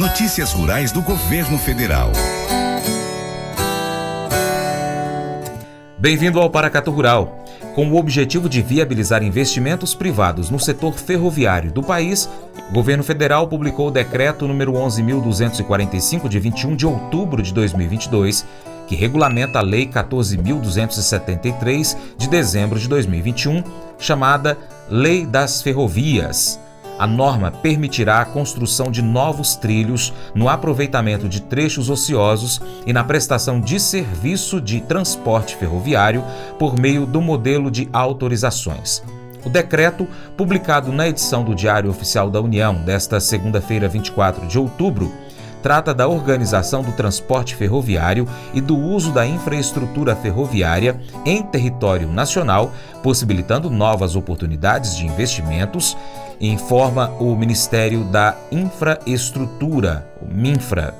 Notícias Rurais do Governo Federal. Bem-vindo ao Paracatu Rural. Com o objetivo de viabilizar investimentos privados no setor ferroviário do país, o governo federal publicou o decreto número 11.245 de 21 de outubro de 2022, que regulamenta a Lei 14.273 de dezembro de 2021, chamada Lei das Ferrovias. A norma permitirá a construção de novos trilhos no aproveitamento de trechos ociosos e na prestação de serviço de transporte ferroviário por meio do modelo de autorizações. O decreto, publicado na edição do Diário Oficial da União desta segunda-feira, 24 de outubro, trata da organização do transporte ferroviário e do uso da infraestrutura ferroviária em território nacional, possibilitando novas oportunidades de investimentos, informa o Ministério da Infraestrutura, o MINFRA.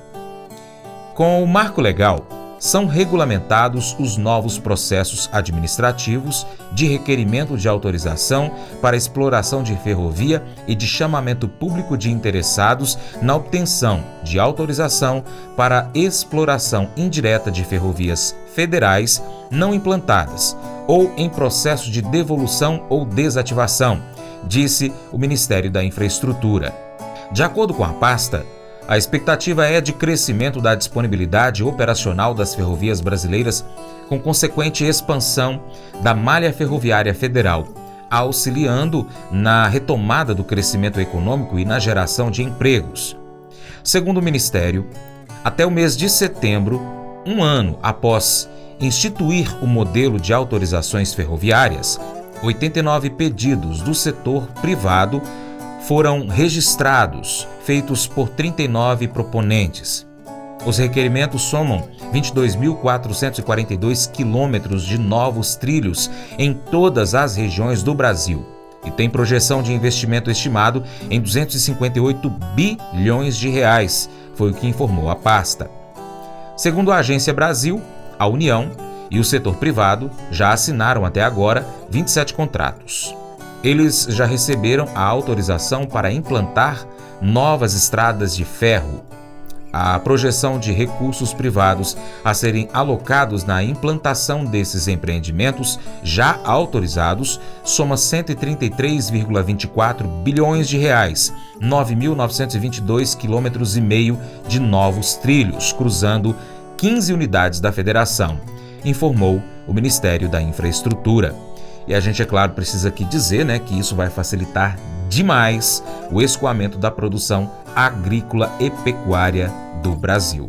Com o marco legal, são regulamentados os novos processos administrativos de requerimento de autorização para exploração de ferrovia e de chamamento público de interessados na obtenção de autorização para exploração indireta de ferrovias federais não implantadas ou em processo de devolução ou desativação, disse o Ministério da Infraestrutura. De acordo com a pasta, a expectativa é de crescimento da disponibilidade operacional das ferrovias brasileiras, com consequente expansão da malha ferroviária federal, auxiliando na retomada do crescimento econômico e na geração de empregos. Segundo o Ministério, até o mês de setembro, um ano após instituir o modelo de autorizações ferroviárias, 89 pedidos do setor privado foram registrados, feitos por 39 proponentes. Os requerimentos somam 22.442 quilômetros de novos trilhos em todas as regiões do Brasil e tem projeção de investimento estimado em 258 bilhões de reais, foi o que informou a pasta. Segundo a Agência Brasil, a União e o setor privado já assinaram até agora 27 contratos. Eles já receberam a autorização para implantar novas estradas de ferro. A projeção de recursos privados a serem alocados na implantação desses empreendimentos já autorizados soma 133,24 bilhões de reais, 9.922 quilômetros e meio de novos trilhos, cruzando 15 unidades da federação, informou o Ministério da Infraestrutura. E a gente, é claro, precisa aqui dizer né, que isso vai facilitar demais o escoamento da produção agrícola e pecuária do Brasil.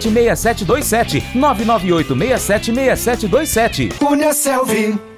6727 998 676727. Cunha Selvi.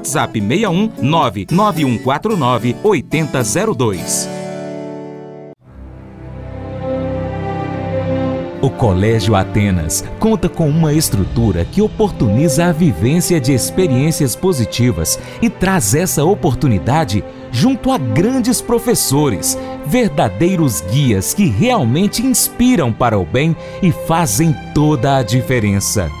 WhatsApp 61 99149 8002. O Colégio Atenas conta com uma estrutura que oportuniza a vivência de experiências positivas e traz essa oportunidade junto a grandes professores, verdadeiros guias que realmente inspiram para o bem e fazem toda a diferença.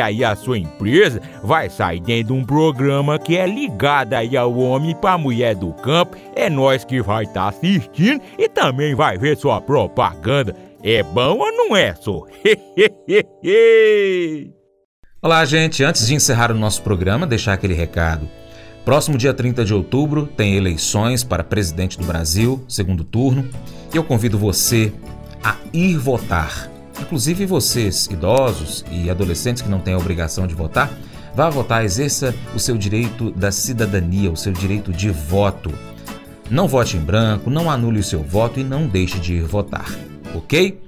aí a sua empresa vai sair dentro de um programa que é ligado aí ao homem para mulher do campo. É nós que vai estar tá assistindo e também vai ver sua propaganda. É bom ou não é, só? Olá, gente. Antes de encerrar o nosso programa, deixar aquele recado. Próximo dia 30 de outubro tem eleições para presidente do Brasil, segundo turno, e eu convido você a ir votar. Inclusive vocês, idosos e adolescentes que não têm a obrigação de votar, Vá votar, exerça o seu direito da cidadania, o seu direito de voto. Não vote em branco, não anule o seu voto e não deixe de ir votar, ok?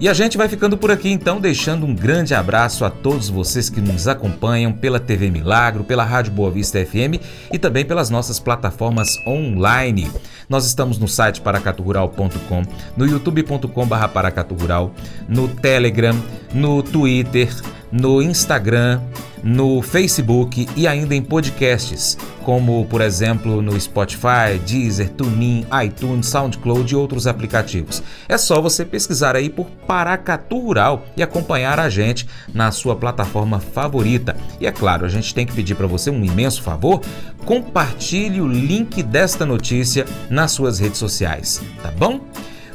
E a gente vai ficando por aqui então, deixando um grande abraço a todos vocês que nos acompanham pela TV Milagro, pela Rádio Boa Vista FM e também pelas nossas plataformas online. Nós estamos no site paracaturural.com, no youtube.com.br paracaturural, no Telegram, no Twitter, no Instagram, no Facebook e ainda em podcasts, como por exemplo no Spotify, Deezer, TuneIn, iTunes, SoundCloud e outros aplicativos. É só você pesquisar aí por Paracatu Rural e acompanhar a gente na sua plataforma favorita. E é claro, a gente tem que pedir para você um imenso favor, compartilhe o link desta notícia nas suas redes sociais, tá bom?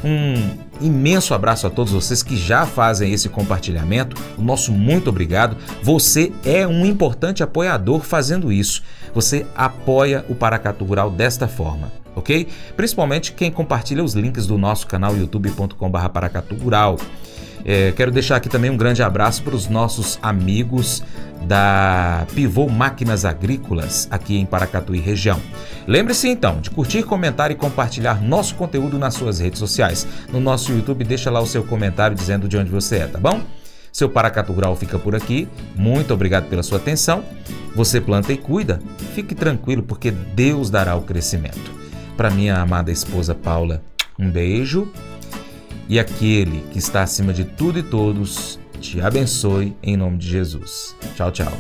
Um imenso abraço a todos vocês que já fazem esse compartilhamento. O nosso muito obrigado. Você é um importante apoiador fazendo isso. Você apoia o Paracatu Rural desta forma, ok? Principalmente quem compartilha os links do nosso canal youtube.com.br Paracatu Rural. É, quero deixar aqui também um grande abraço para os nossos amigos da Pivô Máquinas Agrícolas aqui em Paracatuí região. Lembre-se então de curtir, comentar e compartilhar nosso conteúdo nas suas redes sociais. No nosso YouTube, deixa lá o seu comentário dizendo de onde você é, tá bom? Seu Paracatu Rural fica por aqui. Muito obrigado pela sua atenção. Você planta e cuida. Fique tranquilo porque Deus dará o crescimento. Para minha amada esposa Paula, um beijo e aquele que está acima de tudo e todos te abençoe em nome de Jesus. Tchau, tchau.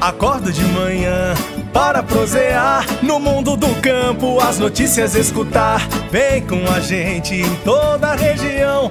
Acordo de manhã para prosear no mundo do campo, as notícias escutar. Vem com a gente em toda a região